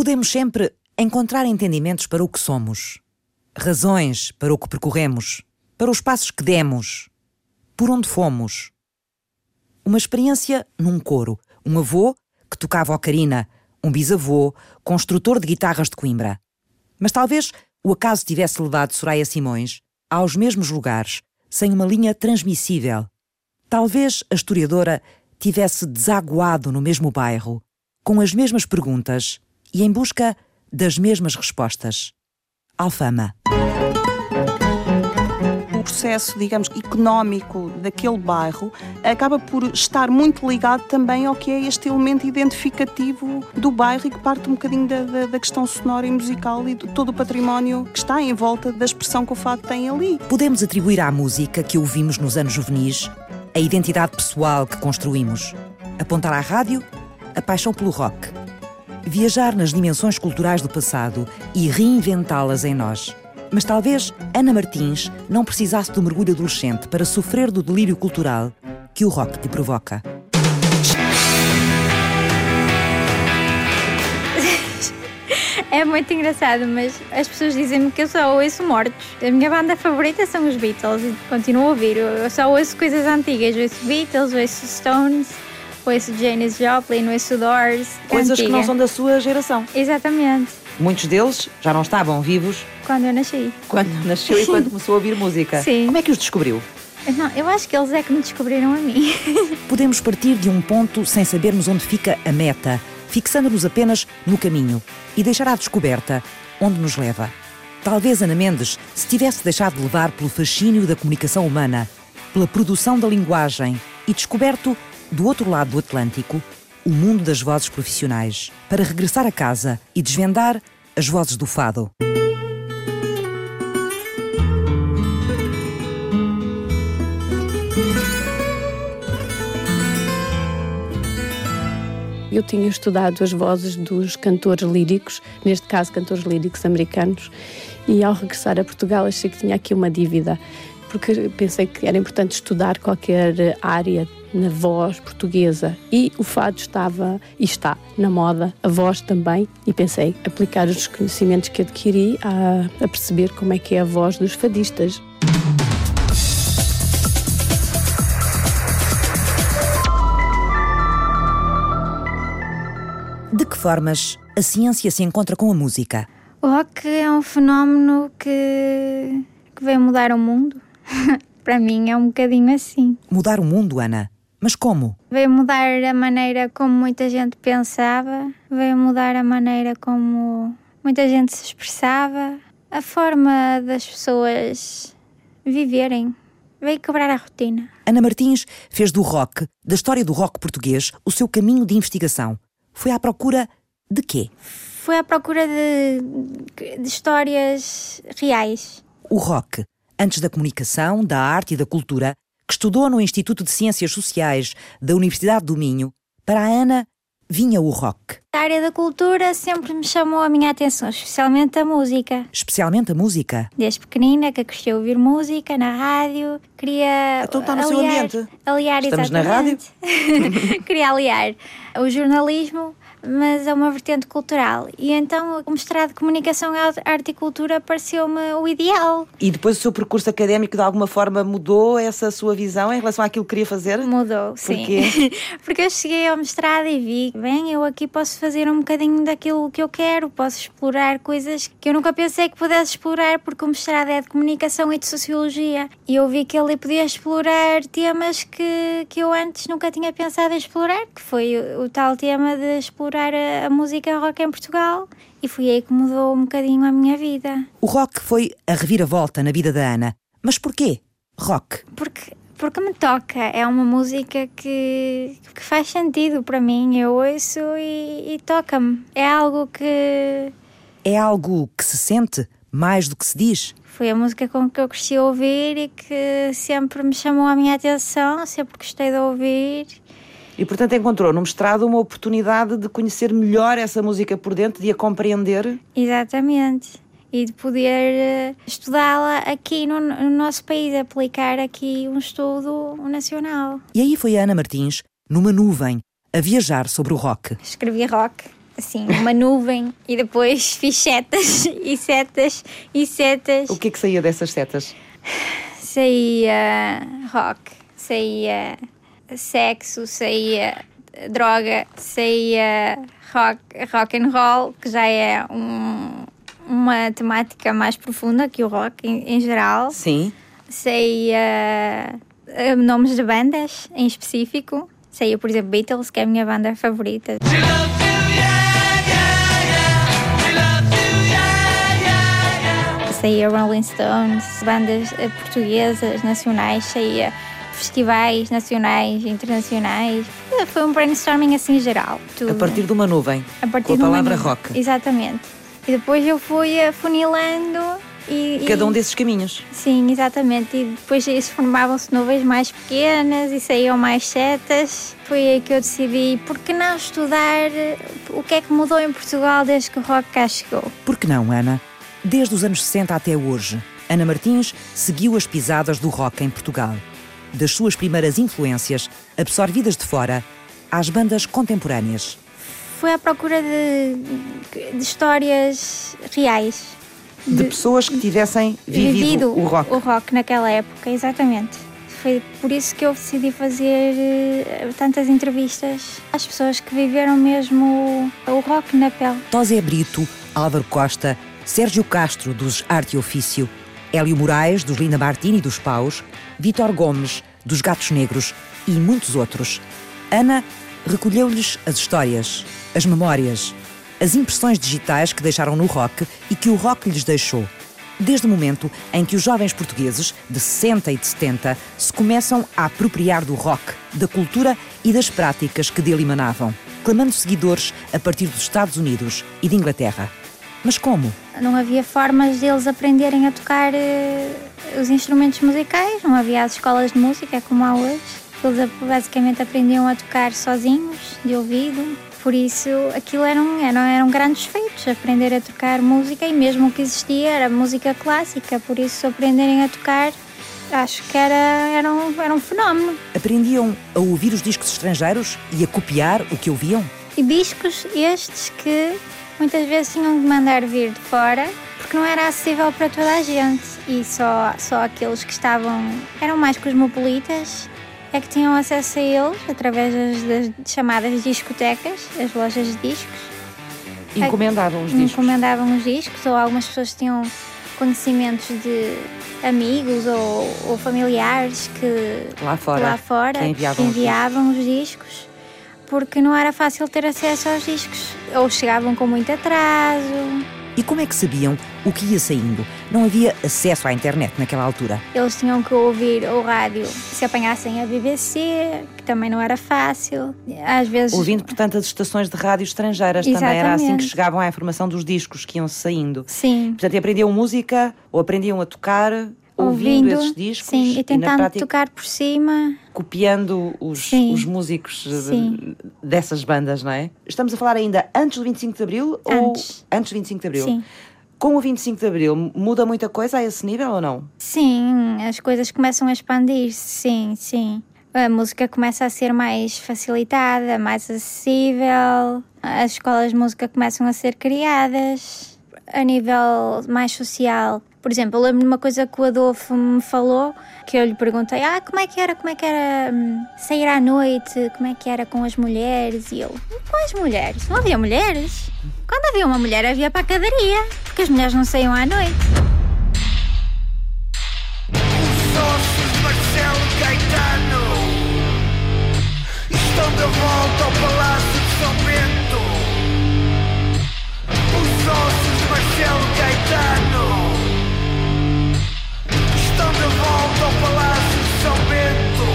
Podemos sempre encontrar entendimentos para o que somos, razões para o que percorremos, para os passos que demos, por onde fomos. Uma experiência num coro, um avô que tocava ocarina, um bisavô, construtor de guitarras de Coimbra. Mas talvez o acaso tivesse levado Soraya Simões aos mesmos lugares, sem uma linha transmissível. Talvez a historiadora tivesse desaguado no mesmo bairro, com as mesmas perguntas e em busca das mesmas respostas. Alfama processo, digamos, económico daquele bairro acaba por estar muito ligado também ao que é este elemento identificativo do bairro e que parte um bocadinho da, da, da questão sonora e musical e de todo o património que está em volta da expressão que o fado tem ali. Podemos atribuir à música que ouvimos nos anos juvenis a identidade pessoal que construímos, apontar à rádio a paixão pelo rock, viajar nas dimensões culturais do passado e reinventá-las em nós. Mas talvez Ana Martins não precisasse do mergulho adolescente para sofrer do delírio cultural que o rock te provoca. É muito engraçado, mas as pessoas dizem-me que eu só ouço mortos. A minha banda favorita são os Beatles e continuo a ouvir. Eu só ouço coisas antigas. Ouço Beatles, ouço Stones, ouço Janis Joplin, ouço Doors. Coisas antiga. que não são da sua geração. Exatamente. Muitos deles já não estavam vivos quando eu nasci. Quando nasceu e quando começou a ouvir música. Sim. Como é que os descobriu? Não, eu acho que eles é que me descobriram a mim. Podemos partir de um ponto sem sabermos onde fica a meta, fixando-nos apenas no caminho e deixar à descoberta onde nos leva. Talvez Ana Mendes se tivesse deixado de levar pelo fascínio da comunicação humana, pela produção da linguagem e descoberto, do outro lado do Atlântico, o mundo das vozes profissionais, para regressar a casa e desvendar as vozes do fado. Eu tinha estudado as vozes dos cantores líricos, neste caso cantores líricos americanos, e ao regressar a Portugal achei que tinha aqui uma dívida, porque pensei que era importante estudar qualquer área na voz portuguesa e o fado estava e está na moda, a voz também, e pensei aplicar os conhecimentos que adquiri a, a perceber como é que é a voz dos fadistas. De que formas a ciência se encontra com a música? O rock é um fenómeno que, que veio mudar o mundo. Para mim é um bocadinho assim. Mudar o mundo, Ana? Mas como? Veio mudar a maneira como muita gente pensava, veio mudar a maneira como muita gente se expressava, a forma das pessoas viverem. Veio quebrar a rotina. Ana Martins fez do rock, da história do rock português, o seu caminho de investigação. Foi à procura de quê? Foi à procura de, de histórias reais. O rock, antes da comunicação, da arte e da cultura, que estudou no Instituto de Ciências Sociais da Universidade do Minho, para a Ana vinha o rock. A área da cultura sempre me chamou a minha atenção, especialmente a música. Especialmente a música? Desde pequenina que cresci a ouvir música na rádio, queria então está no aliar, seu ambiente. aliar Estamos exatamente. na rádio? queria aliar o jornalismo mas é uma vertente cultural. E então o mestrado de Comunicação, Arte e Cultura pareceu-me o ideal. E depois o seu percurso académico de alguma forma mudou essa sua visão em relação àquilo que queria fazer? Mudou, Porquê? sim. Porque eu cheguei ao mestrado e vi, bem, eu aqui posso fazer um bocadinho daquilo que eu quero, posso explorar coisas que eu nunca pensei que pudesse explorar, porque o mestrado é de Comunicação e de Sociologia. E eu vi que ele podia explorar temas que, que eu antes nunca tinha pensado em explorar, que foi o, o tal tema de explorar explorar a, a, música rock em Portugal e foi aí que mudou um bocadinho a minha vida. O rock foi a reviravolta na vida da Ana. Mas porquê rock? Porque porque me toca, é uma música que, que faz sentido para mim, eu ouço e, e toca-me. É algo que. É algo que se sente mais do que se diz? Foi a música com que eu cresci a ouvir e que sempre me chamou a minha atenção, sempre gostei de ouvir e, portanto, encontrou no mestrado uma oportunidade de conhecer melhor essa música por dentro, de a compreender. Exatamente. E de poder eh, estudá-la aqui no, no nosso país, aplicar aqui um estudo nacional. E aí foi a Ana Martins, numa nuvem, a viajar sobre o rock. Escrevi rock assim, uma nuvem e depois fiz setas e setas e setas. O que é que saía dessas setas? Saía rock, saía sexo, saía droga, saía rock, rock and roll, que já é um, uma temática mais profunda que o rock em, em geral. Sim. Saía uh, nomes de bandas em específico. Saía, por exemplo, Beatles, que é a minha banda favorita. Saía Rolling Stones, bandas uh, portuguesas, nacionais, saía festivais nacionais, internacionais. Uh, Foi um brainstorming assim geral. Tudo. A partir de uma nuvem. A partir com a de palavra nuvem. rock. Exatamente. E depois eu fui afunilando e. Cada um desses caminhos. Sim, exatamente. E depois formavam-se nuvens mais pequenas e saíam mais setas. Foi aí que eu decidi, por que não estudar eh, o que é que mudou em Portugal desde que o rock cá chegou? Por que não, Ana? Desde os anos 60 até hoje, Ana Martins seguiu as pisadas do rock em Portugal. Das suas primeiras influências, absorvidas de fora, às bandas contemporâneas. Foi à procura de, de histórias reais. De pessoas que tivessem vivido, o rock. o rock naquela época, exatamente. Foi por isso que eu decidi fazer eh, tantas entrevistas às pessoas que viveram mesmo o, o rock na pele. Tosé Brito, Álvaro Costa, Sérgio Castro, dos Arte e Ofício, Hélio Moraes, dos Linda Martini e dos Paus, Vítor Gomes, dos Gatos Negros e muitos outros. Ana recolheu-lhes as histórias, as memórias, as impressões digitais que deixaram no rock e que o rock lhes deixou. Desde o momento em que os jovens portugueses, de 60 e de 70, se começam a apropriar do rock, da cultura e das práticas que dele emanavam, clamando seguidores a partir dos Estados Unidos e de Inglaterra. Mas como? Não havia formas deles aprenderem a tocar eh, os instrumentos musicais, não havia as escolas de música como há hoje. Eles basicamente aprendiam a tocar sozinhos, de ouvido. Por isso, aquilo eram, eram, eram grandes feitos, aprender a tocar música e mesmo o que existia era música clássica. Por isso, aprenderem a tocar, acho que era, era, um, era um fenómeno. Aprendiam a ouvir os discos estrangeiros e a copiar o que ouviam? E discos estes que muitas vezes tinham de mandar vir de fora porque não era acessível para toda a gente e só, só aqueles que estavam, eram mais cosmopolitas, é que tinham acesso a eles através das, das chamadas discotecas, as lojas de discos. Encomendavam os discos. Encomendavam os discos ou algumas pessoas tinham conhecimentos de amigos ou, ou familiares que Lá fora, lá fora que enviavam os enviavam os discos porque não era fácil ter acesso aos discos ou chegavam com muito atraso. E como é que sabiam o que ia saindo? Não havia acesso à internet naquela altura. Eles tinham que ouvir o rádio se apanhassem a BBC, que também não era fácil. Às vezes Ouvindo, portanto, as estações de rádio estrangeiras também era assim que Exatamente. chegavam à informação dos discos que iam saindo. Sim. Portanto, aprendiam música ou aprendiam a tocar ouvindo, esses discos sim, e tentando prática tocar por cima. copiando os, Sim. os músicos eh, Sim. dessas bandas, não é? Estamos a falar ainda antes do 25 de Abril Antes. ou antes do 25 de Abril? Sim. Com o 25 de Abril, muda muita coisa a esse nível ou não? Sim, as coisas começam a expandir-se, sim, sim. A música começa a ser mais facilitada, mais acessível, as escolas de música começam a ser criadas a nível mais social. Por exemplo, eu lembro de uma coisa que o Adolfo me falou, que eu lhe perguntei, ah, como é que era, como é que era hum, sair à noite, como é que era com as mulheres? E ele, quais mulheres? Não havia mulheres? Quando havia uma mulher havia pacadaria, porque as mulheres não saíam à noite. Marcelo Caetano estão de volta ao Palácio de São Bento. Os ossos de Marcelo Caetano volta ao Palácio de São Bento.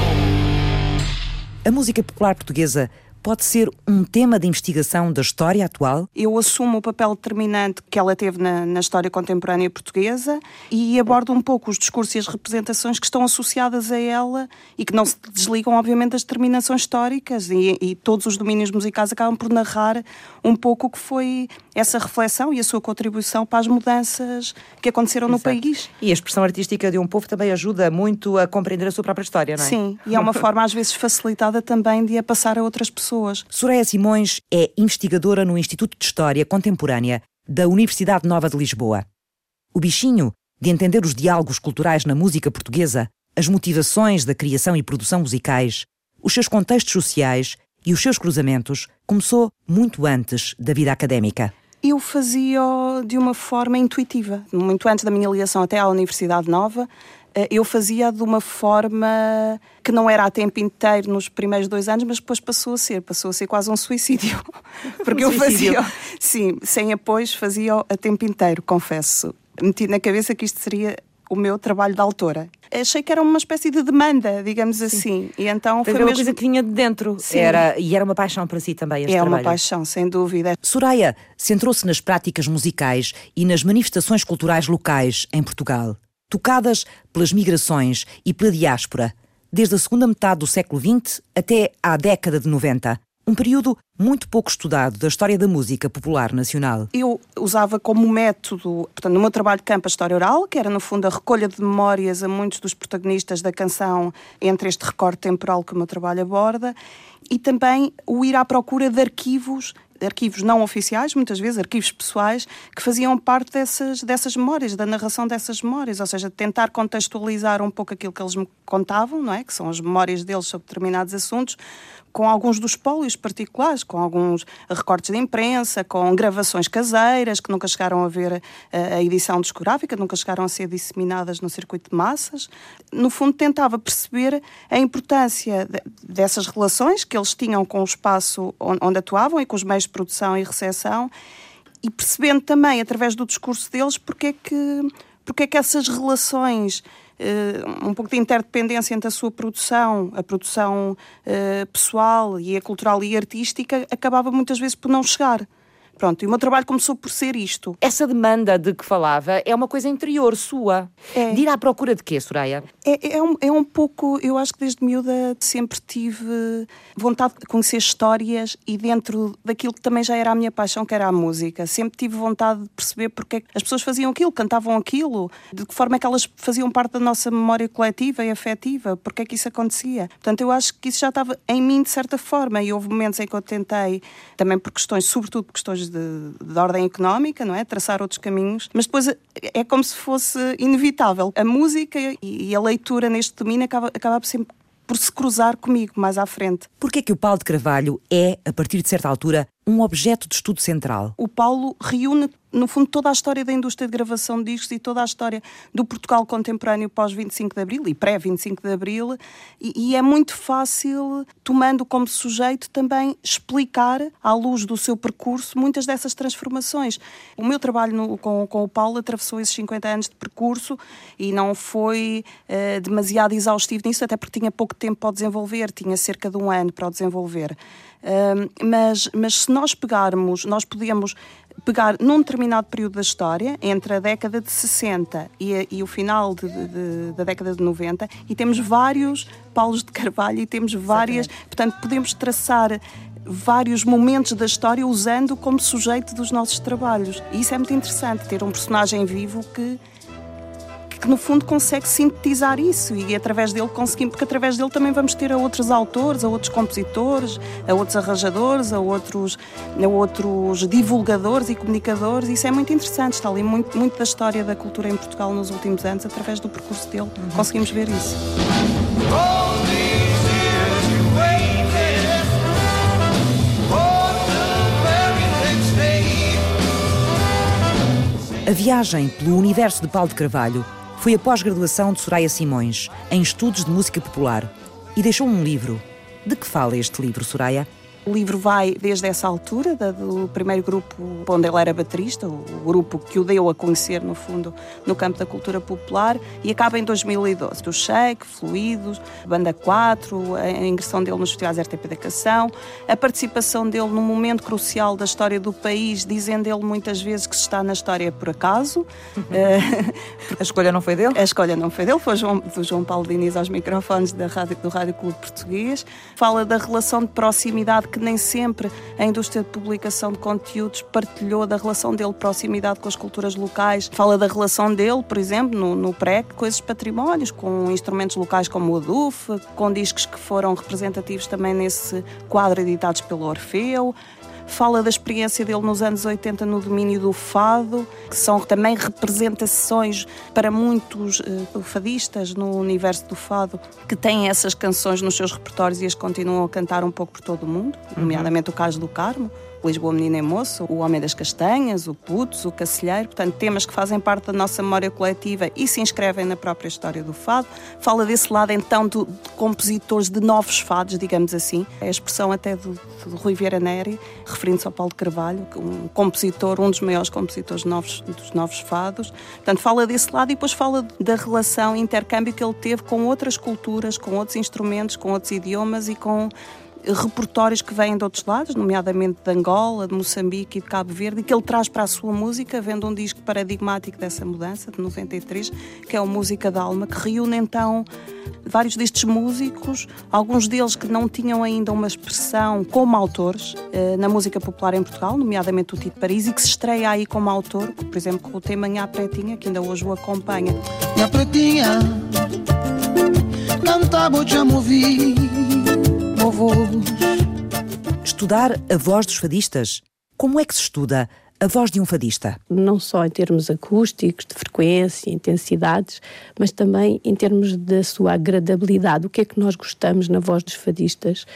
A música popular portuguesa pode ser um tema de investigação da história atual? Eu assumo o papel determinante que ela teve na, na história contemporânea portuguesa e abordo um pouco os discursos e as representações que estão associadas a ela e que não se desligam, obviamente, das determinações históricas. E, e todos os domínios musicais acabam por narrar um pouco o que foi essa reflexão e a sua contribuição para as mudanças que aconteceram no Exato. país. E a expressão artística de um povo também ajuda muito a compreender a sua própria história, não é? Sim, e é uma forma às vezes facilitada também de a passar a outras pessoas pessoas. Soraya Simões é investigadora no Instituto de História Contemporânea da Universidade Nova de Lisboa. O bichinho de entender os diálogos culturais na música portuguesa, as motivações da criação e produção musicais, os seus contextos sociais e os seus cruzamentos começou muito antes da vida académica. Eu fazia de uma forma intuitiva. Muito antes da minha ligação até à Universidade Nova, eu fazia de uma forma que não era a tempo inteiro nos primeiros dois anos, mas depois passou a ser, passou a ser quase um suicídio. Porque um eu suicídio. fazia, sim, sem apoios, fazia a tempo inteiro, confesso. Meti na cabeça que isto seria o meu trabalho de autora. Achei que era uma espécie de demanda, digamos Sim. assim. E então foi uma mesmo... coisa que vinha de dentro. Sim. Era, e era uma paixão para si também este É trabalho. uma paixão, sem dúvida. Soraya centrou-se nas práticas musicais e nas manifestações culturais locais em Portugal, tocadas pelas migrações e pela diáspora, desde a segunda metade do século XX até à década de 90 um período muito pouco estudado da história da música popular nacional. Eu usava como método, portanto, no meu trabalho de campo, a história oral, que era no fundo a recolha de memórias a muitos dos protagonistas da canção entre este recorte temporal que o meu trabalho aborda, e também o ir à procura de arquivos arquivos não oficiais, muitas vezes arquivos pessoais, que faziam parte dessas, dessas memórias, da narração dessas memórias, ou seja, tentar contextualizar um pouco aquilo que eles me contavam, não é? que são as memórias deles sobre determinados assuntos, com alguns dos pólios particulares, com alguns recortes de imprensa, com gravações caseiras que nunca chegaram a ver eh, a edição discográfica, nunca chegaram a ser disseminadas no circuito de massas. No fundo, tentava perceber a importância dessas relações que eles tinham com o espaço onde atuavam e com os meios de produção e recepção e percebendo também, através do discurso deles, porque é que, porque é que essas relações um pouco de interdependência entre a sua produção, a produção uh, pessoal e a cultural e artística, acabava muitas vezes por não chegar. Pronto, e o meu trabalho começou por ser isto. Essa demanda de que falava é uma coisa interior sua. É. De ir à procura de quê, Soraya? É, é, um, é um pouco, eu acho que desde miúda sempre tive vontade de conhecer histórias e dentro daquilo que também já era a minha paixão, que era a música. Sempre tive vontade de perceber porque é as pessoas faziam aquilo, cantavam aquilo, de que forma é que elas faziam parte da nossa memória coletiva e afetiva, porque é que isso acontecia. Portanto, eu acho que isso já estava em mim de certa forma e houve momentos em que eu tentei, também por questões, sobretudo por questões de, de ordem económica, não é? Traçar outros caminhos, mas depois é como se fosse inevitável. A música e a leitura neste domínio acaba, acaba sempre por se cruzar comigo mais à frente. Porquê é que o Paulo de Carvalho é, a partir de certa altura, um objeto de estudo central? O Paulo reúne no fundo, toda a história da indústria de gravação de discos e toda a história do Portugal contemporâneo pós-25 de Abril e pré-25 de Abril, e, e, é muito fácil, tomando como sujeito, também explicar, à luz do seu percurso, muitas dessas transformações. O meu trabalho no, com, com o Paulo atravessou esses 50 anos de percurso e não foi uh, demasiado exaustivo nisso, até porque tinha pouco tempo para desenvolver, tinha cerca de um ano para o desenvolver. Mas, mas se nós pegarmos, nós podemos pegar num determinado período da história, entre a década de 60 e, e o final de, de, da década de 90, e temos vários Paulos de Carvalho e temos várias. Exatamente. Portanto, podemos traçar vários momentos da história usando como sujeito dos nossos trabalhos. E isso é muito interessante, ter um personagem vivo que que no fundo consegue sintetizar isso e através dele conseguimos, porque através dele também vamos ter a outros autores, a outros compositores, a outros arranjadores, a outros, a outros divulgadores e comunicadores. Isso é muito interessante, está ali muito, muito da história da cultura em Portugal nos últimos anos, através do percurso dele, uhum. conseguimos ver isso. A viagem pelo universo de Paulo de Carvalho foi a pós-graduação de Soraya Simões, em Estudos de Música Popular, e deixou um livro. De que fala este livro, Soraya? O livro vai desde essa altura, do primeiro grupo onde ele era baterista, o grupo que o deu a conhecer, no fundo, no campo da cultura popular, e acaba em 2012. Do Shake, Fluidos, Banda 4, a ingressão dele nos festivais RTP da Canção, a participação dele num momento crucial da história do país, dizendo ele muitas vezes que se está na história por acaso. a escolha não foi dele? A escolha não foi dele, foi João, do João Paulo Diniz aos microfones da rádio, do Rádio Clube Português. Fala da relação de proximidade que nem sempre a indústria de publicação de conteúdos partilhou da relação dele, proximidade com as culturas locais. Fala da relação dele, por exemplo, no, no PREC, com esses patrimónios, com instrumentos locais como o ADUF, com discos que foram representativos também nesse quadro editados pelo Orfeu fala da experiência dele nos anos 80 no domínio do fado, que são também representações para muitos uh, fadistas no universo do fado, que têm essas canções nos seus repertórios e as continuam a cantar um pouco por todo o mundo, uhum. nomeadamente o caso do Carmo. Lisboa Menina e Moço, O Homem das Castanhas, O Putz, O Cacilheiro, portanto, temas que fazem parte da nossa memória coletiva e se inscrevem na própria história do fado. Fala desse lado, então, de, compositores de novos fados, digamos assim. É a expressão até do, do Rui Vieira Neri, referindo-se ao Paulo Carvalho, um compositor, um dos maiores compositores novos, dos novos fados. Portanto, fala desse lado e depois fala da relação, intercâmbio que ele teve com outras culturas, com outros instrumentos, com outros idiomas e com repertórios que vêm de outros lados, nomeadamente de Angola, de Moçambique e de Cabo Verde, que ele traz para a sua música, vendo um disco paradigmático dessa mudança, de 93, que é o Música da Alma, que reúne então vários destes músicos, alguns deles que não tinham ainda uma expressão como autores eh, na música popular em Portugal, nomeadamente o Tito Paris, e que se estreia aí como autor, por exemplo, com o tema Nha Pretinha, que ainda hoje o acompanha. Nha Pretinha, cantava te movi Estudar a voz dos fadistas? Como é que se estuda a voz de um fadista? Não só em termos acústicos, de frequência, intensidades, mas também em termos da sua agradabilidade. O que é que nós gostamos na voz dos fadistas?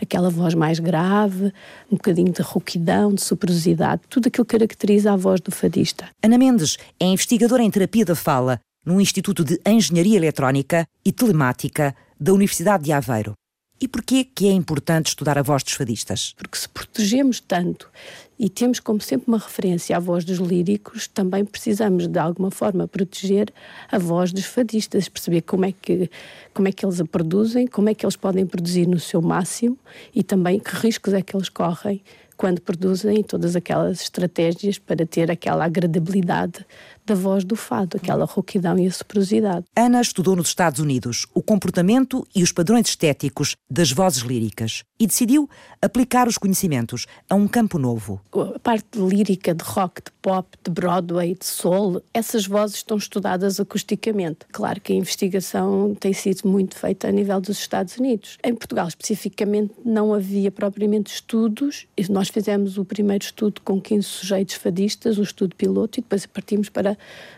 Aquela voz mais grave, um bocadinho de rouquidão, de superosidade, tudo aquilo que caracteriza a voz do fadista. Ana Mendes é investigadora em terapia da fala no Instituto de Engenharia Eletrónica e Telemática da Universidade de Aveiro. E porquê que é importante estudar a voz dos fadistas? Porque se protegemos tanto e temos como sempre uma referência à voz dos líricos, também precisamos de alguma forma proteger a voz dos fadistas, perceber como é que como é que eles a produzem, como é que eles podem produzir no seu máximo e também que riscos é que eles correm quando produzem todas aquelas estratégias para ter aquela agradabilidade da voz do fado, aquela rouquidão e a soprosidade. Ana estudou nos Estados Unidos o comportamento e os padrões estéticos das vozes líricas e decidiu aplicar os conhecimentos a um campo novo. A parte lírica de rock, de pop, de Broadway, de soul, essas vozes estão estudadas acusticamente. Claro que a investigação tem sido muito feita a nível dos Estados Unidos. Em Portugal, especificamente, não havia propriamente estudos. Nós fizemos o primeiro estudo com 15 sujeitos fadistas, o estudo piloto, e depois partimos para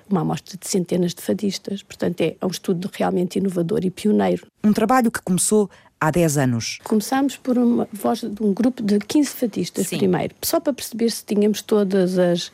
uma amostra de centenas de fadistas. Portanto, é um estudo realmente inovador e pioneiro. Um trabalho que começou há 10 anos. Começámos por uma voz de um grupo de 15 fadistas Sim. primeiro, só para perceber se tínhamos todas as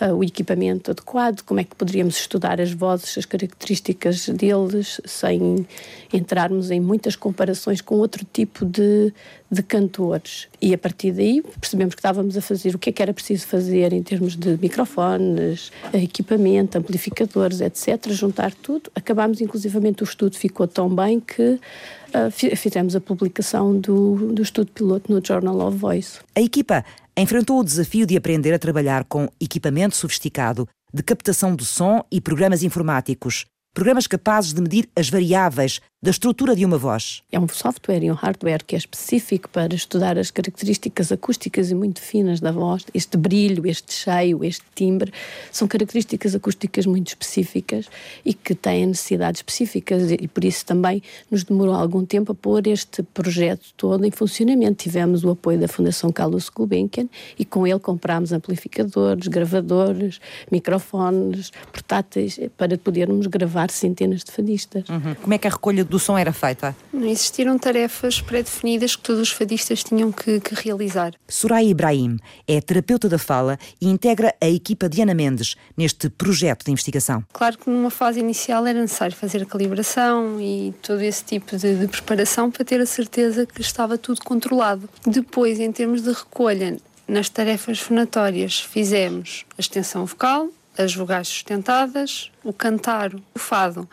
uh, o equipamento adequado, como é que poderíamos estudar as vozes, as características deles, sem entrarmos em muitas comparações com outro tipo de, de cantores. E a partir daí percebemos que estávamos a fazer o que é que era preciso fazer em termos de microfones, equipamento, amplificadores, etc. Juntar tudo. Acabámos, inclusivamente, o estudo ficou tão bem que uh, fizemos a publicação do, do estudo piloto no Journal of Voice. A equipa enfrentou o desafio de aprender a trabalhar com equipamento sofisticado de captação do som e programas informáticos, programas capazes de medir as variáveis da estrutura de uma voz. É um software e um hardware que é específico para estudar as características acústicas e muito finas da voz. Este brilho, este cheio, este timbre, são características acústicas muito específicas e que têm necessidades específicas e por isso também nos demorou algum tempo a pôr este projeto todo em funcionamento. Tivemos o apoio da Fundação Carlos Gulbenkian e com ele comprámos amplificadores, gravadores, microfones, portáteis para podermos gravar centenas de fadistas. Uhum. Como é que a recolha do som era feita? Existiram tarefas pré-definidas que todos os fadistas tinham que, que realizar. Soraya Ibrahim é terapeuta da fala e integra a equipa de Ana Mendes neste projeto de investigação. Claro que numa fase inicial era necessário fazer a calibração e todo esse tipo de, de preparação para ter a certeza que estava tudo controlado. Depois, em termos de recolha, nas tarefas fonatórias fizemos a extensão vocal, as vogais sustentadas, o cantar, o fado,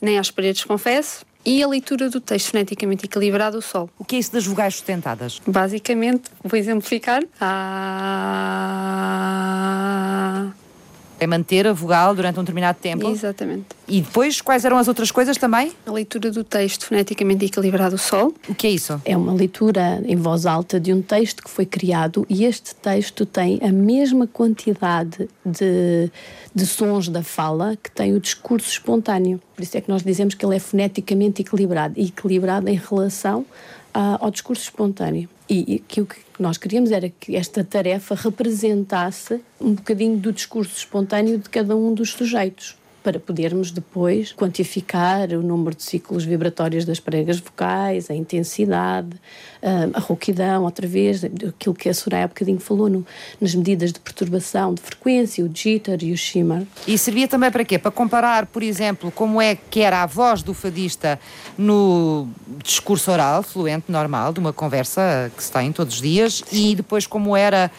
nem às paredes confesso, e a leitura do texto foneticamente equilibrado, o sol. O que é isso das vogais sustentadas? Basicamente, vou exemplificar. Ah, É manter a vogal durante um determinado tempo. Exatamente. E depois, quais eram as outras coisas também? A leitura do texto foneticamente equilibrado sol. O que é isso? É uma leitura em voz alta de um texto que foi criado e este texto tem a mesma quantidade de, de sons da fala que tem o discurso espontâneo. Por isso é que nós dizemos que ele é foneticamente equilibrado e equilibrado em relação ah, ao discurso espontâneo. E, e que o que nós queríamos era que esta tarefa representasse um bocadinho do discurso espontâneo de cada um dos sujeitos para podermos depois quantificar o número de ciclos vibratórios das pregas vocais, a intensidade, ah, a rouquidão, outra vez, aquilo que a Soraya há bocadinho falou no, nas medidas de perturbação de frequência, o jitter e o shimmer. E servia também para quê? Para comparar, por exemplo, como é que era a voz do fadista no discurso oral, fluente, normal, de uma conversa que se tem todos os dias, e depois como era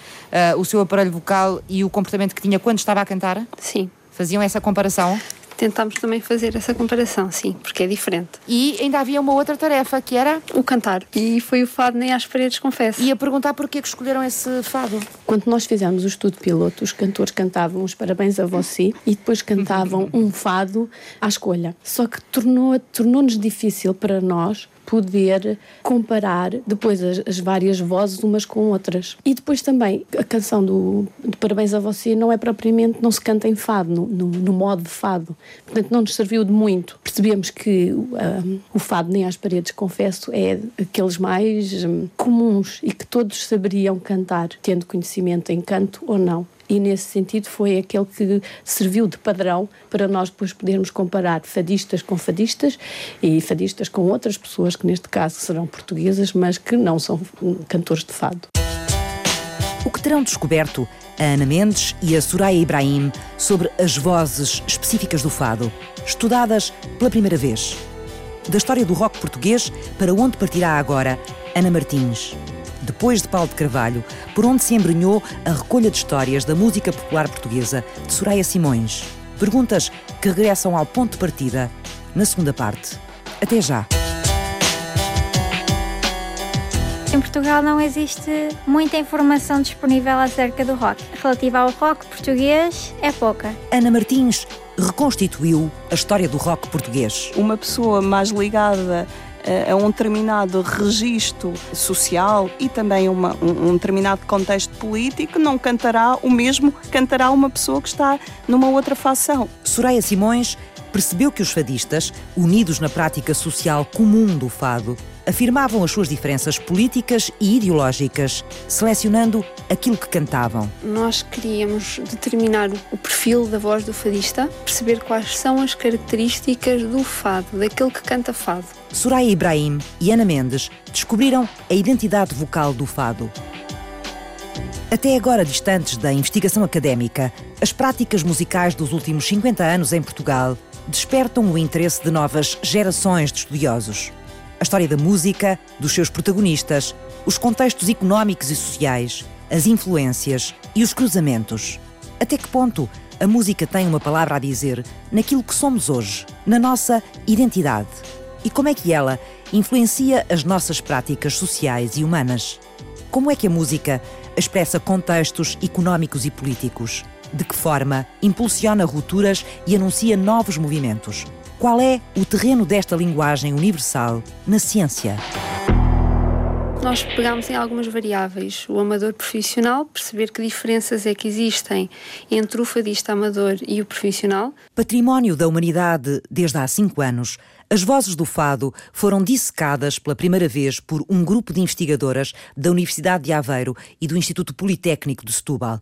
uh, o seu aparelho vocal e o comportamento que tinha quando estava a cantar? Sim. Faziam essa comparação? Tentámos também fazer essa comparação, sim, porque é diferente. E ainda havia uma outra tarefa que era. O cantar. E foi o fado nem às paredes, confesso. E a perguntar porquê que escolheram esse fado. Quando nós fizemos o estudo piloto, os cantores cantavam os parabéns a você e depois cantavam um fado à escolha. Só que tornou- tornou-nos difícil para nós poder comparar depois as, as várias vozes umas com outras. E depois também a canção do, de Parabéns a Você não é propriamente, não se canta em fado, no, no, no modo de fado. Portanto, não nos serviu de muito. Percebemos que um, o fado Nem às Paredes, confesso, é aqueles mais hum, comuns e que todos saberiam cantar, tendo conhecimento em canto ou não e nesse sentido foi aquele que serviu de padrão para nós depois podermos comparar fadistas com fadistas e fadistas com outras pessoas que neste caso serão portuguesas, mas que não são hum, cantores de fado. O que terão descoberto a Ana Mendes e a Soraya Ibrahim sobre as vozes específicas do fado, estudadas pela primeira vez? Da história do rock português, para onde partirá agora Ana Martins? Depois de Paulo de Carvalho, por onde se embrenhou a recolha de histórias da música popular portuguesa de Soraya Simões? Perguntas que regressam ao ponto de partida na segunda parte. Até já! Em Portugal não existe muita informação disponível acerca do rock. Relativa ao rock português, é pouca. Ana Martins reconstituiu a história do rock português. Uma pessoa mais ligada a um determinado registro social e também uma- um, um determinado contexto político não cantará o mesmo que cantará uma pessoa que está numa outra facção. Soraya Simões percebeu que os fadistas, unidos na prática social comum do fado, afirmavam as suas diferenças políticas e ideológicas, selecionando aquilo que cantavam. Nós queríamos determinar o- o perfil da voz do fadista, perceber quais são as características do fado, daquele que canta fado. Soraya Ibrahim e Ana Mendes descobriram a identidade vocal do fado. Até agora distantes da investigação académica, as práticas musicais dos últimos 50 anos em Portugal despertam o interesse de novas gerações de estudiosos. A história da música, dos seus protagonistas, os contextos económicos e sociais, as influências e os cruzamentos. Até que ponto a música tem uma palavra a dizer naquilo que somos hoje, na nossa identidade? E como é que ela influencia as nossas práticas sociais e humanas? Como é que a música expressa contextos económicos e políticos? De que forma impulsiona rupturas e anuncia novos movimentos? Qual é o terreno desta linguagem universal na ciência? Nós pegámos em algumas variáveis. O amador profissional, perceber que diferenças é que existem entre o fadista amador e o profissional. Património da humanidade desde há cinco anos, as vozes do fado foram dissecadas pela primeira vez por um grupo de investigadoras da Universidade de Aveiro e do Instituto Politécnico de Setúbal.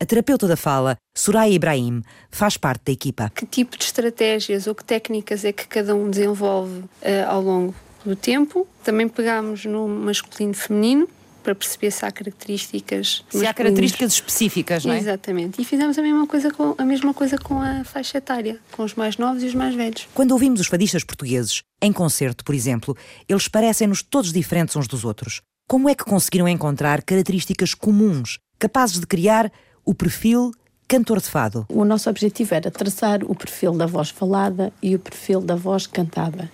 A terapeuta da fala, Soraya Ibrahim, faz parte da equipa. Que tipo de estratégias ou que técnicas é que cada um desenvolve eh, ao longo do tempo. Também pegámos no masculino e feminino para perceber se há características. Se há características específicas, não é? Exatamente. E fizemos a mesma, coisa com, a mesma coisa com a faixa etária, com os mais novos e os mais velhos. Quando ouvimos os fadistas portugueses, em concerto, por exemplo, eles parecem-nos todos diferentes uns dos outros. Como é que conseguiram encontrar características comuns, capazes de criar o perfil cantor de fado? O nosso objetivo era traçar o perfil da voz falada e o perfil da voz cantada.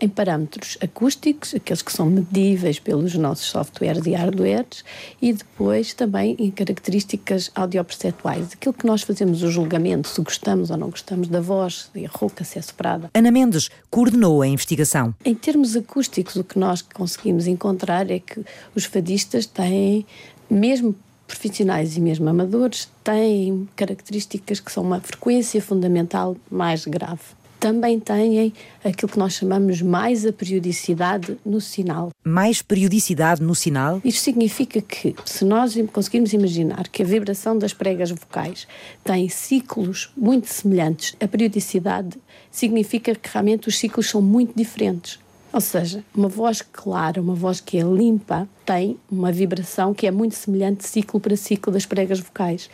Em parâmetros acústicos, aqueles que são medíveis pelos nossos softwares e hardwares, e depois também em características audiopercetuais, aquilo que nós fazemos o julgamento, se gostamos ou não gostamos da voz, se é rouca, se é soprada. Ana Mendes coordenou a investigação. Em termos acústicos, o que nós conseguimos encontrar é que os fadistas têm, mesmo profissionais e mesmo amadores, têm características que são uma frequência fundamental mais grave também têm aquilo que nós chamamos mais a periodicidade no sinal. Mais periodicidade no sinal? Isto significa que, se nós conseguirmos imaginar que a vibração das pregas vocais tem ciclos muito semelhantes, a periodicidade significa que realmente os ciclos são muito diferentes. Ou seja, uma voz clara, uma voz que é limpa, tem uma vibração que é muito semelhante ciclo para ciclo das pregas vocais.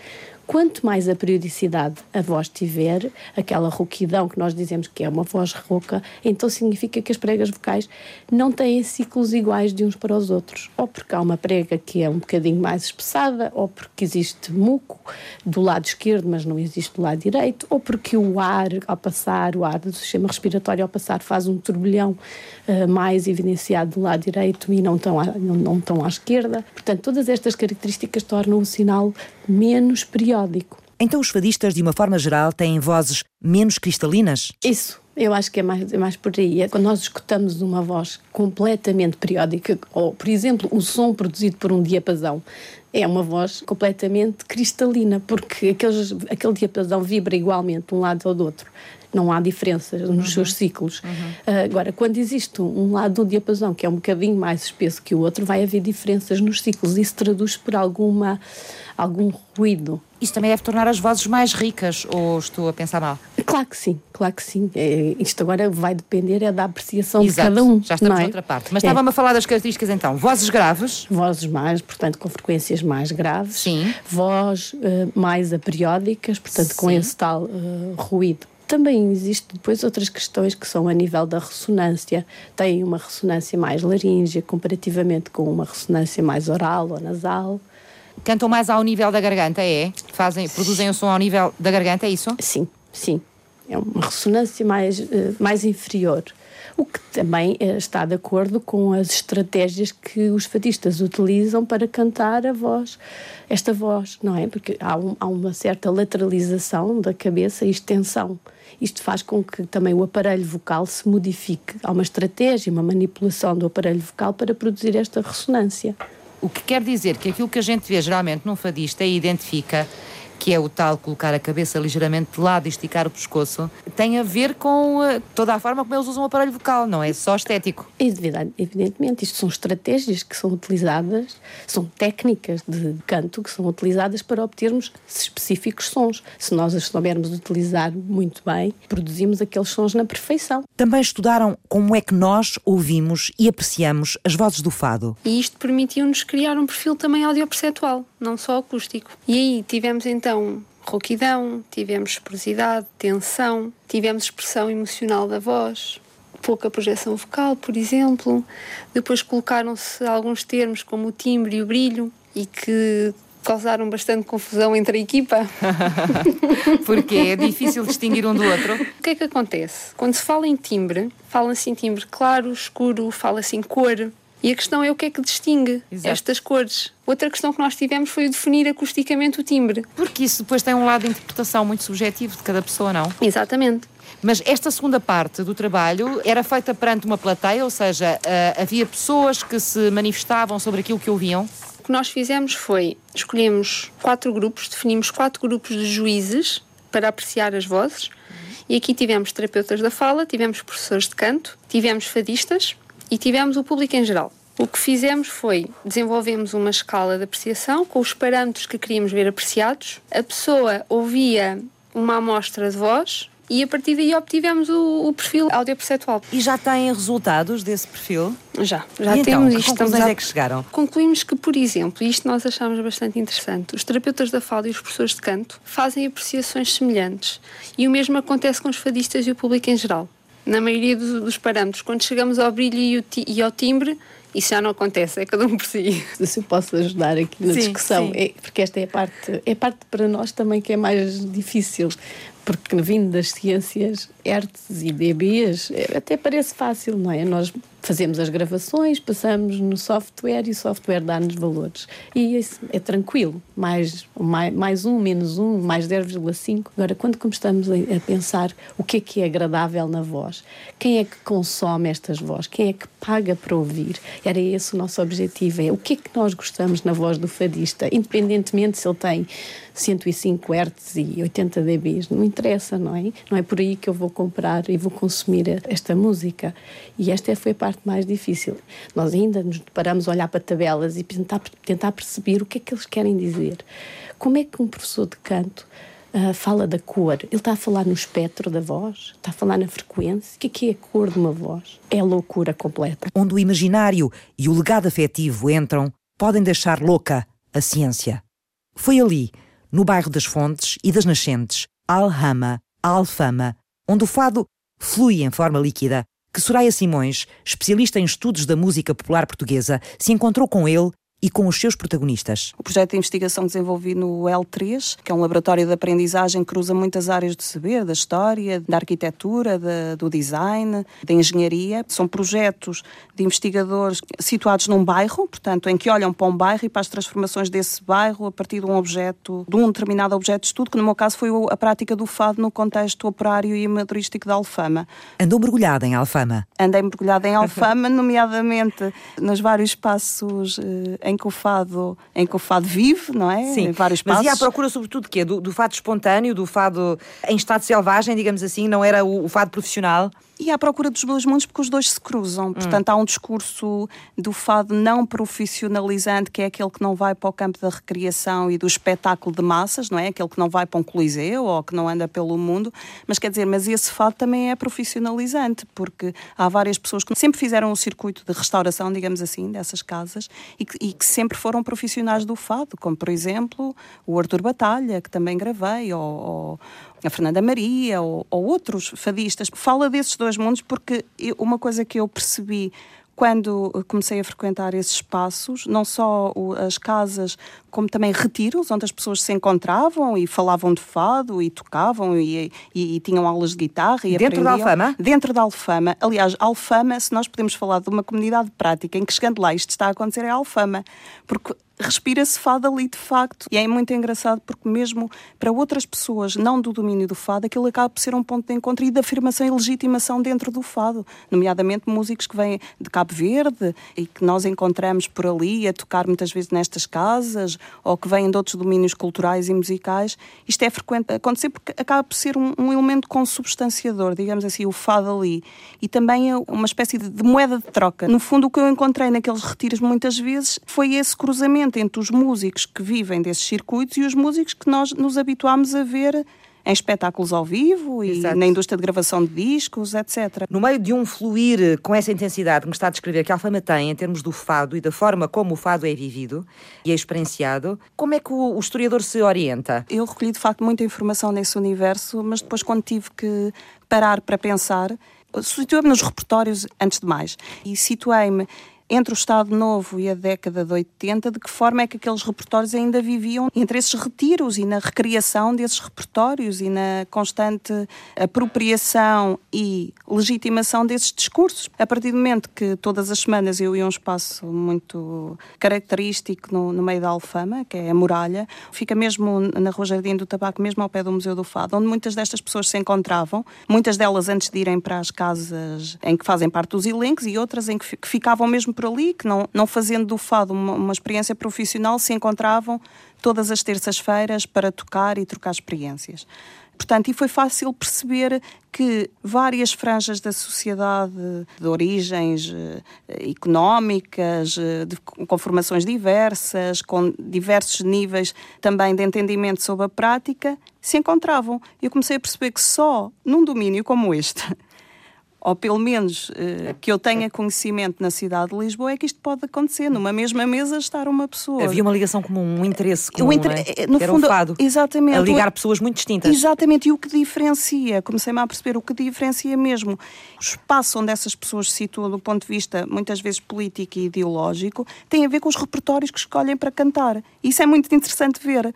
Quanto mais a periodicidade a voz tiver, aquela rouquidão que nós dizemos que é uma voz rouca, então significa que as pregas vocais não têm ciclos iguais de uns para os outros. Ou porque há uma prega que é um bocadinho mais espessada, ou porque existe muco do lado esquerdo, mas não existe do lado direito, ou porque o ar, ao passar, o ar do sistema respiratório ao passar, faz um turbilhão uh, mais evidenciado do lado direito e não tão, à, não, não tão à esquerda. Portanto, todas estas características tornam o sinal menos periódico. Então os fadistas, de uma forma geral, têm vozes menos cristalinas? Isso, eu acho que é mais, é mais por aí. É quando nós escutamos uma voz completamente periódica, ou, por exemplo, o som produzido por um diapasão, é uma voz completamente cristalina, porque aqueles, aquele diapasão vibra igualmente de um lado ou do outro. Não há diferenças nos uhum. seus ciclos. Uhum. Uh, agora, quando existe um lado do diapasão que é um bocadinho mais espesso que o outro, vai haver diferenças nos ciclos. Isso traduz por alguma, algum ruído. Isso também deve tornar as vozes mais ricas, ou estou a pensar mal? Claro que sim, claro que sim. É, isto agora vai depender é da apreciação Exato, de cada um. Já estamos é? noutra parte. Mas é. estava-me a falar das características então. Vozes graves. Vozes mais, portanto, com frequências mais graves. Sim. Voz uh, mais aperiódicas, portanto, sim. com esse tal uh, ruído também existe depois outras questões que são a nível da ressonância. Tem uma ressonância mais laríngea comparativamente com uma ressonância mais oral ou nasal. Cantam mais ao nível da garganta, é? Fazem, produzem o som ao nível da garganta, é isso? Sim, sim. É uma ressonância mais, eh, mais inferior. O que também eh, está de acordo com as estratégias que os fadistas utilizam para cantar a voz, esta voz, não é? Porque há, um, há uma certa lateralização da cabeça e extensão. Isto faz com que também o aparelho vocal se modifique. Há uma estratégia, uma manipulação do aparelho vocal para produzir esta ressonância. O que quer dizer que aquilo que a gente vê geralmente num fadista e identifica que é o tal colocar a cabeça ligeiramente de lado e esticar o pescoço, tem a ver com uh, toda a forma como eles usam o aparelho vocal, não é só estético. Evidentemente, isto são estratégias que são utilizadas, são técnicas de canto que são utilizadas para obtermos específicos sons. Se nós as soubermos utilizar muito bem, produzimos aqueles sons na perfeição. Também estudaram como é que nós ouvimos e apreciamos as vozes do fado. E isto permitiu-nos criar um perfil também audiopercetual, não só acústico. E aí tivemos então então rouquidão, tivemos porosidade, tensão, tivemos expressão emocional da voz, pouca projeção vocal, por exemplo. Depois colocaram-se alguns termos como o timbre e o brilho e que causaram bastante confusão entre a equipa. Porque é difícil distinguir um do outro. O que é que acontece? Quando se fala em timbre, fala-se em timbre claro, escuro, fala-se em cor, e a questão é o que é que distingue Exato. estas cores. Outra questão que nós tivemos foi o definir acusticamente o timbre. Porque isso depois tem um lado de interpretação muito subjetivo de cada pessoa, não? Exatamente. Mas esta segunda parte do trabalho era feita perante uma plateia, ou seja, uh, havia pessoas que se manifestavam sobre aquilo que ouviam? O que nós fizemos foi escolhemos quatro grupos, definimos quatro grupos de juízes para apreciar as vozes. E aqui tivemos terapeutas da fala, tivemos professores de canto, tivemos fadistas, e tivemos o público em geral. O que fizemos foi desenvolvemos uma escala de apreciação com os parâmetros que queríamos ver apreciados. A pessoa ouvia uma amostra de voz e a partir daí obtivemos o, o perfil audiopercetual. E já têm resultados desse perfil? Já, já e temos então, isto. Que conclusões a... é que chegaram? Concluímos que, por exemplo, e isto nós achamos bastante interessante, os terapeutas da fala e os professores de canto fazem apreciações semelhantes e o mesmo acontece com os fadistas e o público em geral na maioria dos, dos parâmetros. Quando chegamos ao brilho e, e, ao timbre, isso já não acontece, é cada um por si. Se eu posso ajudar aqui na sim, discussão, sim. É, porque esta é a parte, é a parte para nós também que é mais difícil, porque vindo das ciências, hertz e dBs, é, até parece fácil, não é? Nós fazemos as gravações, passamos no software e o software dá-nos valores. E isso é tranquilo, mais, mais, mais um, menos um, mais 10,5. Agora, quando começamos a pensar o que é que é agradável na voz, quem é que consome estas vozes, quem é que paga para ouvir, era esse o nosso objetivo, é o que é que nós gostamos na voz do fadista, independentemente se ele tem 105 Hz e 80 dB, não interessa, não é? Não é por aí que eu vou comprar e vou consumir esta música. E esta foi a parte mais difícil. Nós ainda nos deparamos a olhar para tabelas e tentar, tentar perceber o que é que eles querem dizer. Como é que um professor de canto Uh, fala da cor. Ele está a falar no espectro da voz? Está a falar na frequência? O que é, que é a cor de uma voz? É loucura completa. Onde o imaginário e o legado afetivo entram, podem deixar louca a ciência. Foi ali no bairro das Fontes e das Nascentes, Alhama, Alfama, onde o fado flui em forma líquida, que Soraya Simões, especialista em estudos da música popular portuguesa, se encontrou com ele e com os seus protagonistas. O projeto de investigação desenvolvi no L3, que é um laboratório de aprendizagem que cruza muitas áreas do saber, da história, da arquitetura, da, do design, da engenharia. São projetos de investigadores situados num bairro, portanto, em que olham para um bairro e para as transformações desse bairro a partir de um objeto, de um determinado objeto de estudo, que no meu caso foi a prática do fado no contexto operário e amadorístico da Alfama. Andou mergulhada em Alfama? Andei mergulhada em Alfama, nomeadamente nos vários espaços eh, em que o fado, em que o fado vive, não é? Sim, em vários mas passos. ia à procura sobretudo de quê? Do, do fado espontâneo, do fado em estado selvagem, digamos assim, não era o, o fado profissional? E à procura dos dois mundos porque os dois se cruzam. Portanto, há um discurso do fado não profissionalizante, que é aquele que não vai para o campo da recreação e do espetáculo de massas, não é? Aquele que não vai para um coliseu ou que não anda pelo mundo. Mas quer dizer, mas esse fado também é profissionalizante, porque há várias pessoas que sempre fizeram um circuito de restauração, digamos assim, dessas casas e que, e que sempre foram profissionais do fado, como por exemplo o Arthur Batalha, que também gravei, ou, ou a Fernanda Maria ou, ou outros fadistas. Fala desses dois mundos porque eu, uma coisa que eu percebi quando comecei a frequentar esses espaços, não só as casas, como também retiros, onde as pessoas se encontravam e falavam de fado e tocavam e, e, e tinham aulas de guitarra. E Dentro da. Alfama? Dentro da Alfama. Aliás, Alfama, se nós podemos falar de uma comunidade prática em que chegando lá isto está a acontecer, é Alfama. Porque respira-se fado ali de facto. E é muito engraçado porque mesmo para outras pessoas não do domínio do fado, aquilo acaba por ser um ponto de encontro e de afirmação e legitimação dentro do fado, nomeadamente músicos que vêm de Cabo Verde e que nós encontramos por ali a tocar muitas vezes nestas casas ou que vêm de outros domínios culturais e musicais. Isto é frequente acontecer porque acaba por ser um, um elemento consubstanciador, digamos assim, o fado ali. E também é uma espécie de, de moeda de troca. No fundo, o que eu encontrei naqueles retiros muitas vezes foi esse cruzamento entre os músicos que vivem desses circuitos e os músicos que nós nos habituámos a ver em espetáculos ao vivo e Exato. na indústria de gravação de discos, etc. No meio de um fluir com essa intensidade que me está a descrever que a Alfama tem em termos do fado e da forma como o fado é vivido e é experienciado, como é que o, o historiador se orienta? Eu recolhi de facto muita informação nesse universo, mas depois quando tive que parar para pensar, situei-me nos repertórios antes de mais e situei-me entre o Estado Novo e a década de 80, de que forma é que aqueles repertórios ainda viviam entre esses retiros e na recriação desses repertórios e na constante apropriação e legitimação desses discursos. A partir do momento que todas as semanas eu ia a um espaço muito característico no, no meio da Alfama, que é a Muralha, fica mesmo na Rua Jardim do Tabaco, mesmo ao pé do Museu do Fado, onde muitas destas pessoas se encontravam, muitas delas antes de irem para as casas em que fazem parte dos elencos e outras em que, fi- que ficavam mesmo por ali, que não, não fazendo do fado uma, uma experiência profissional, se encontravam todas as terças-feiras para tocar e trocar experiências. Portanto, e foi fácil perceber que várias franjas da sociedade, de origens eh, económicas, eh, de, com formações diversas, com diversos níveis também de entendimento sobre a prática, se encontravam. Eu comecei a perceber que só num domínio como este, ou pelo menos eh, que eu tenha conhecimento na cidade de Lisboa, é que isto pode acontecer. Numa mesma mesa estar uma pessoa. Havia uma ligação comum, um interesse O comum, inter- é? eh, no Era fundo, o fado. exatamente. A ligar pessoas muito distintas. Exatamente, e o que diferencia, comecei-me a perceber, o que diferencia mesmo o espaço onde essas pessoas se situam do ponto de vista, muitas vezes político e ideológico, tem a ver com os repertórios que escolhem para cantar. Isso é muito interessante ver,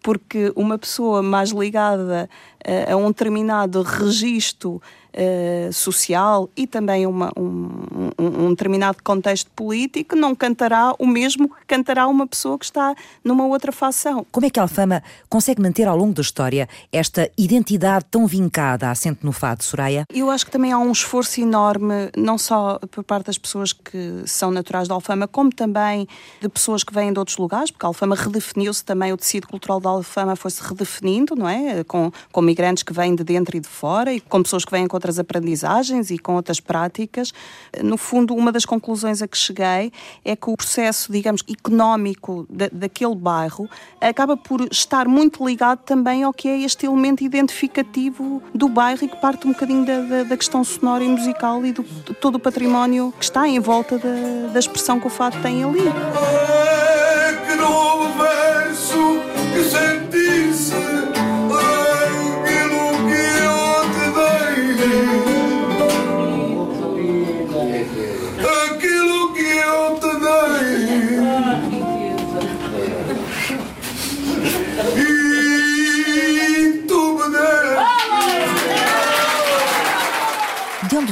porque uma pessoa mais ligada a, a um determinado registro Uh, social e também uma, um, um, um, determinado contexto político, não cantará o mesmo que cantará uma pessoa que está numa outra facção. Como é que a Alfama consegue manter ao longo da história esta identidade tão vincada, assente no fado, Soraya? Eu acho que também há um esforço enorme, não só por parte das pessoas que são naturais da Alfama, como também de pessoas que vêm de outros lugares, porque a Alfama redefiniu-se também, o tecido cultural da Alfama foi-se redefinindo, não é? Com, com migrantes que vêm de dentro e de fora e com pessoas que vêm com outras aprendizagens e com outras práticas. No fundo, uma das conclusões a que cheguei é que o processo, digamos, económico da, daquele bairro acaba por estar muito ligado também ao que é este elemento identificativo do bairro e que parte um bocadinho da, da, da questão sonora e musical e do, de todo o património que está em volta da, da expressão que o fado tem ali. É que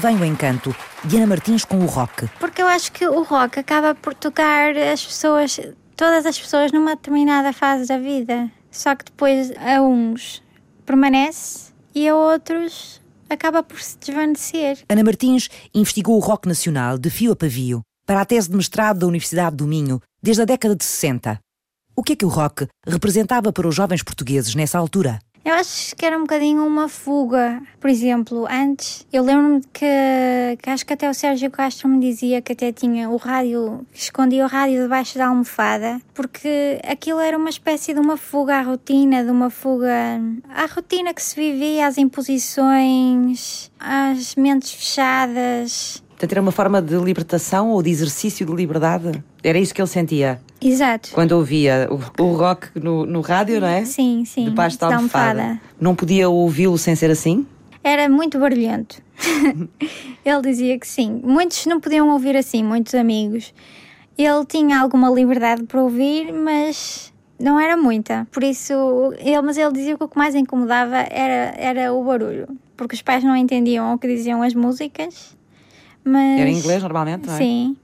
onde vem o encanto de Ana Martins com o rock? Porque eu acho que o rock acaba por tocar as pessoas, todas as pessoas numa determinada fase da vida. Só que depois a uns permanece e a outros acaba por se desvanecer. Ana Martins investigou o rock nacional de fio a pavio para a tese de mestrado da Universidade do Minho desde a década de 60. O que é que o rock representava para os jovens portugueses nessa altura? Eu acho que era um bocadinho uma fuga. Por exemplo, antes, eu lembro-me que, que acho que até o Sérgio Castro me dizia que até tinha o rádio, escondia o rádio debaixo da almofada, porque aquilo era uma espécie de uma fuga à rotina, de uma fuga à rotina que se vivia, às imposições, às mentes fechadas. Portanto, era uma forma de libertação ou de exercício de liberdade? Era isso que ele sentia? Exato. Quando ouvia o, o rock no, no rádio, não é? Sim, sim. Debaixo da almofada. almofada. Não podia ouvi-lo sem ser assim? Era muito barulhento. ele dizia que sim. Muitos não podiam ouvir assim, muitos amigos. Ele tinha alguma liberdade para ouvir, mas não era muita. Por isso, ele, mas ele dizia que o que mais incomodava era, era o barulho. Porque os pais não entendiam o que diziam as músicas mas, Era em inglês normalmente, não é? Sim,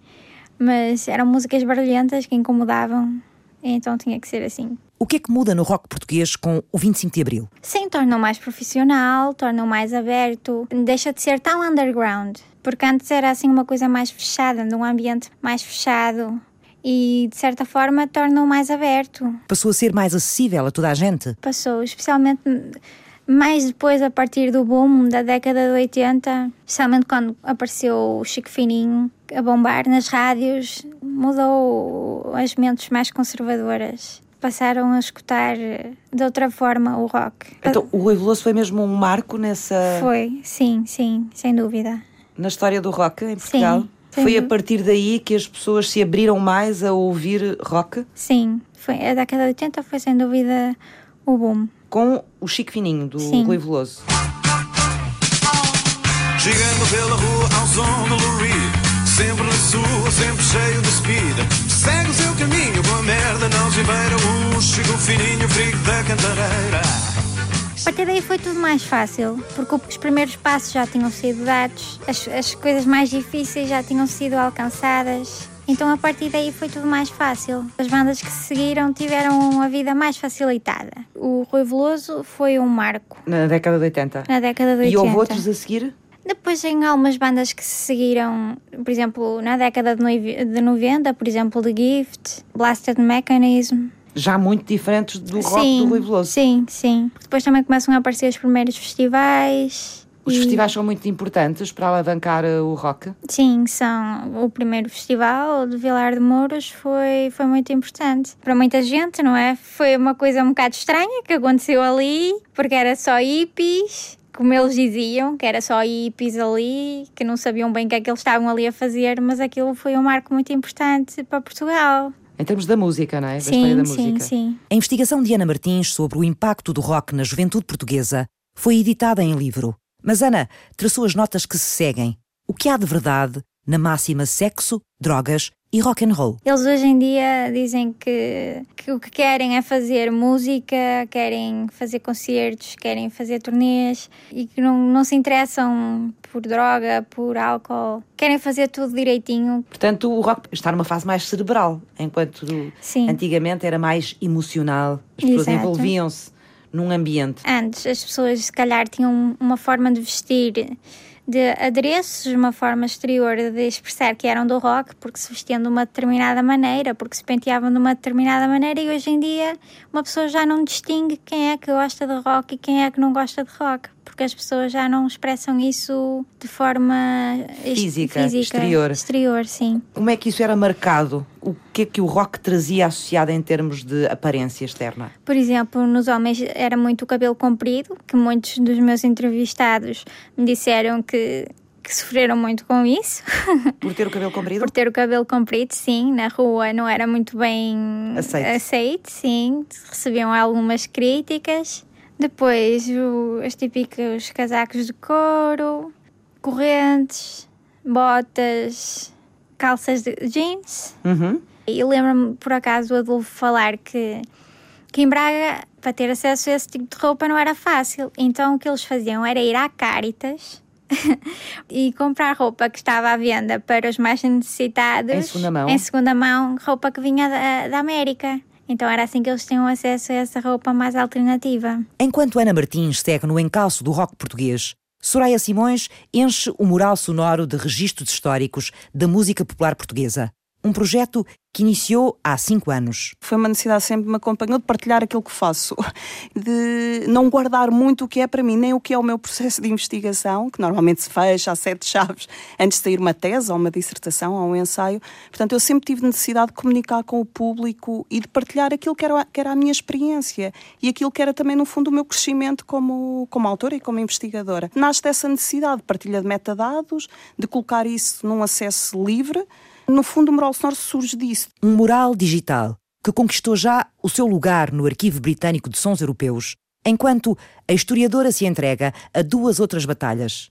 mas eram músicas barulhentas que incomodavam, então tinha que ser assim. O que é que muda no rock português com o 25 de Abril? Sim, torna-o mais profissional, torna-o mais aberto, deixa de ser tão underground, porque antes era assim uma coisa mais fechada, num ambiente mais fechado, e de certa forma torna-o mais aberto. Passou a ser mais acessível a toda a gente? Passou, especialmente mais depois, a partir do boom da década de 80, especialmente quando apareceu o Chico Fininho a bombar nas rádios, mudou as mentes mais conservadoras. Passaram a escutar de outra forma o rock. Então, o Rui Veloso foi mesmo um marco nessa. Foi, sim, sim, sem dúvida. Na história do rock em Portugal? Sim. Foi a partir daí que as pessoas se abriram mais a ouvir rock? Sim, foi, a década de 80 foi sem dúvida o boom com o Chico Fininho, do Sim. Rui Veloso. Chegando pela rua ao som do sempre na sua, sempre cheio de speed. Segue o seu caminho, boa merda, não se beira um Chico Fininho, frigo da cantareira. A partir daí foi tudo mais fácil, porque os primeiros passos já tinham sido dados, as, as coisas mais difíceis já tinham sido alcançadas então a partir daí foi tudo mais fácil. As bandas que seguiram tiveram a vida mais facilitada. O Rui Veloso foi um marco. Na década de 80? Na década de 80. E houve outros a seguir? Depois em algumas bandas que se seguiram, por exemplo, na década de 90, por exemplo, The Gift, Blasted Mechanism. Já muito diferentes do rock sim, do Rui Veloso. Sim, sim. Depois também começam a aparecer os primeiros festivais. Os e... festivais são muito importantes para alavancar eh, o rock? Sim, são. O primeiro festival de Vilar de Mouros foi, foi muito importante. Para muita gente, não é? Foi uma coisa um bocado estranha que aconteceu ali, porque era só hippies como eles diziam, que era só hippies ali, que não sabiam bem o que é que eles estavam ali a fazer, mas aquilo foi um marco muito importante para Portugal. Em termos da música, não é? Da sim, da sim, música. sim. A investigação de Ana Martins sobre o impacto do rock na juventude portuguesa foi editada em livro. Mas Ana traçou as notas que se seguem. O que há de verdade na máxima sexo, drogas e rock and roll. Eles hoje em dia dizem que, que o que querem é fazer música, querem fazer concertos, querem fazer turnês e que não, não se interessam por droga, por álcool. Querem fazer tudo direitinho. Portanto, o rock está numa fase mais cerebral, enquanto Sim. antigamente era mais emocional. As pessoas envolviam-se num ambiente. Antes as pessoas se calhar tinham uma forma de vestir de adereços, uma forma exterior de expressar que eram do rock, porque se vestiam de uma determinada maneira, porque se penteavam de uma determinada maneira, e hoje em dia uma pessoa já não distingue quem é que gosta de rock e quem é que não gosta de rock, porque as pessoas já não expressam isso de forma ex- Física, exterior. Exterior, sim. Como é que isso era marcado? O que é que o rock trazia associado em termos de aparência externa? Por exemplo, nos homens era muito o cabelo comprido, que muitos dos meus entrevistados me disseram que, que sofreram muito com isso. Por ter o cabelo comprido? Por ter o cabelo comprido, sim, na rua não era muito bem Aceito. aceito, sim. Recebiam algumas críticas. Depois, o- os típicos casacos de couro, correntes, botas, calças de jeans. Uhum. E lembro-me, por acaso, do Adolfo falar que, que em Braga, para ter acesso a esse tipo de roupa, não era fácil. Então, o que eles faziam era ir à Caritas e comprar roupa que estava à venda para os mais necessitados. Em segunda mão? Em segunda mão, roupa que vinha da, da América. Então, era assim que eles tinham acesso a essa roupa mais alternativa. Enquanto Ana Martins segue no encalço do rock português, Soraya Simões enche o mural sonoro de registros históricos da música popular portuguesa. Um projeto que iniciou há cinco anos. Foi uma necessidade sempre me acompanhou de partilhar aquilo que faço, de não guardar muito o que é para mim, nem o que é o meu processo de investigação, que normalmente se fecha a sete chaves antes de sair uma tese ou uma dissertação ou um ensaio. Portanto, eu sempre tive necessidade de comunicar com o público e de partilhar aquilo que era, que era a minha experiência e aquilo que era também, no fundo, o meu crescimento como, como autora e como investigadora. Nasce dessa necessidade de partilha de metadados, de colocar isso num acesso livre. No fundo, o Mural Sonoro surge disso. Um mural digital que conquistou já o seu lugar no Arquivo Britânico de Sons Europeus, enquanto a historiadora se entrega a duas outras batalhas.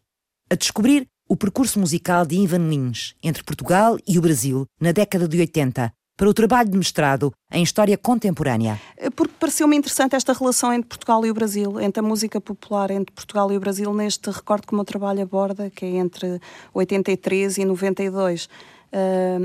A descobrir o percurso musical de Ivan Lins entre Portugal e o Brasil na década de 80, para o trabalho de mestrado em História Contemporânea. porque pareceu-me interessante esta relação entre Portugal e o Brasil, entre a música popular entre Portugal e o Brasil, neste recorte que o meu trabalho aborda, que é entre 83 e 92.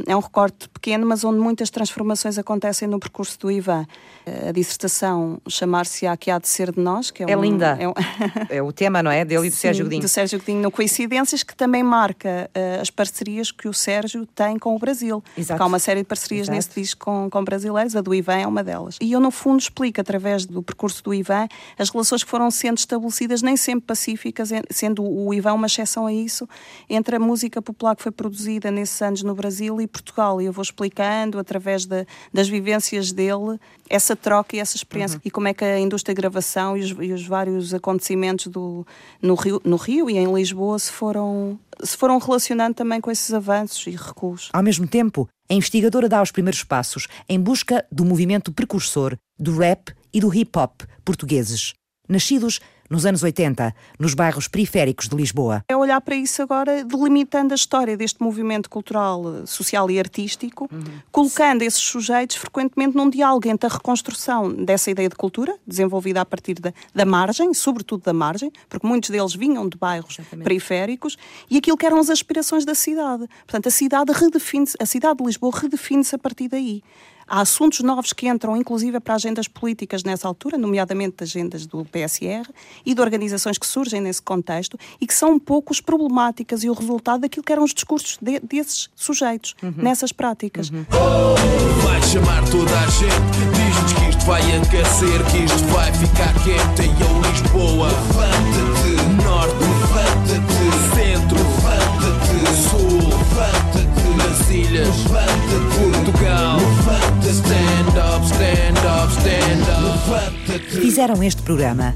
É um recorte pequeno, mas onde muitas transformações acontecem no percurso do Ivan. Uh, a dissertação chamar-se-á Que Há de Ser de Nós, que é, É um- linda. é um- É o tema, não é? Dele e do Sim, Sérgio Godinho. Do Sérgio Godinho, no Coincidências, que também marca uh, as parcerias que o Sérgio tem com o Brasil. Exato. Porque há uma série de parcerias Exato. nesse disco com, com brasileiros, a do Ivan é uma delas. E eu, no fundo, explico, através do percurso do Ivan, as relações que foram sendo estabelecidas, nem sempre pacíficas, en- sendo o Ivan uma exceção a isso, entre a música popular que foi produzida nesses anos no Brasil e Portugal. E eu vou explicando, através da- das vivências dele, essa troca e essa experiência. E como é que a indústria de gravação e os, e os vários acontecimentos do, no, Rio, no Rio e em Lisboa se foram, se foram relacionando também com esses avanços e recuos. Ao mesmo tempo, a investigadora dá os primeiros passos em busca do movimento precursor do rap e do hip hop portugueses, nascidos nos anos 80, nos bairros periféricos de Lisboa. É olhar para isso agora, delimitando a história deste movimento cultural, eh, social e artístico, colocando esses sujeitos frequentemente num diálogo entre a reconstrução dessa ideia de cultura, desenvolvida a partir da, da margem, sobretudo da margem, porque muitos deles vinham de bairros periféricos, e aquilo que eram as aspirações da cidade. Portanto, a cidade redefine-se, a cidade de Lisboa redefine-se a partir daí. Há assuntos novos que entram, inclusive, para agendas políticas nessa altura, nomeadamente agendas do PSR e de organizações que surgem nesse contexto e que são um pouco as problemáticas e o resultado daquilo que eram os discursos de- desses sujeitos nessas práticas. Vai chamar toda a gente Diz-nos que isto vai aquecer Que isto vai ficar quente Em eu Lisboa. Levanta-te Norte Levanta-te Centro Levanta-te Sul Levanta-te Nas ilhas Levanta-te Fizeram este programa.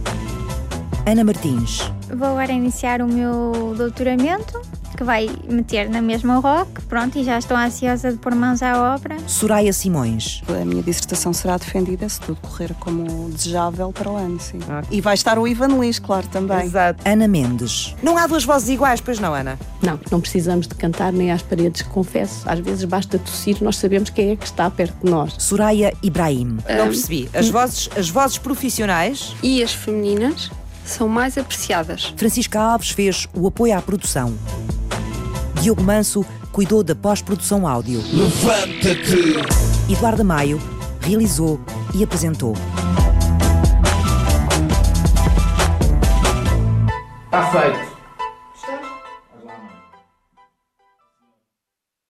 Ana Martins, Vou agora iniciar o meu doutoramento que vai meter na mesma rock, pronto, e já estou ansiosa de pôr mãos à obra. Soraya Simões. A minha dissertação será defendida se tudo correr como desejável para o ano, sim. E vai estar o Ivan Lis, claro, também. Exato. Ana Mendes. Não há duas vozes iguais, pois não, Ana? Não, não precisamos de cantar nem às paredes, confesso. Às vezes basta tossir, nós sabemos quem é que está perto de nós. Soraya Ibrahim. Não percebi. As vozes, as vozes profissionais. E as femininas são mais apreciadas. Francisca Alves fez o apoio à produção. Diogo Manso cuidou da pós-produção áudio. Levanta-te. Eduardo Maio realizou e apresentou. Está feito.